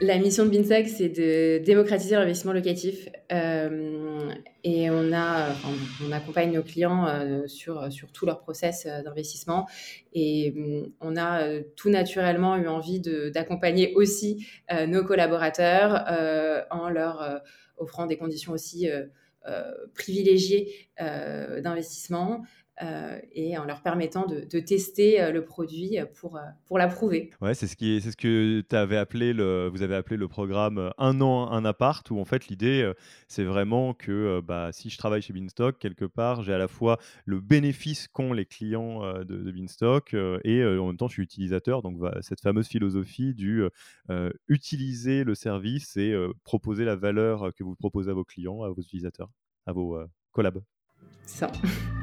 la mission de BINSEC, c'est de démocratiser l'investissement locatif. Euh, et on, accompagne nos clients euh, sur, sur tout leur process euh, d'investissement. Et on a tout naturellement eu envie d'accompagner aussi nos collaborateurs en leur offrant des conditions aussi privilégiées d'investissement. Euh, et en leur permettant de, tester euh, le produit pour, euh, pour l'approuver. Ouais, c'est ce, qui est, c'est ce que avais appelé le, vous avez appelé le programme Un an, un appart, où en fait l'idée, c'est vraiment que bah, si je travaille chez Beanstock, quelque part, j'ai à la fois le bénéfice qu'ont les clients de, de Beanstock et en même temps, je suis utilisateur. Donc, cette fameuse philosophie du utiliser le service et proposer la valeur que vous proposez à vos clients, à vos utilisateurs, à vos collabs. Ça.